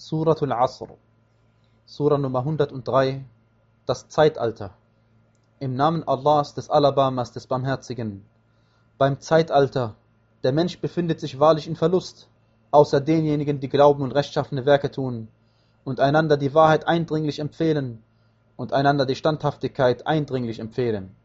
Suratul Asr, Surah Nummer 103, das Zeitalter. Im Namen Allahs, des Alabamas, des Barmherzigen. Beim Zeitalter, der Mensch befindet sich wahrlich in Verlust, außer denjenigen, die glauben und rechtschaffene Werke tun und einander die Wahrheit eindringlich empfehlen und einander die Standhaftigkeit eindringlich empfehlen.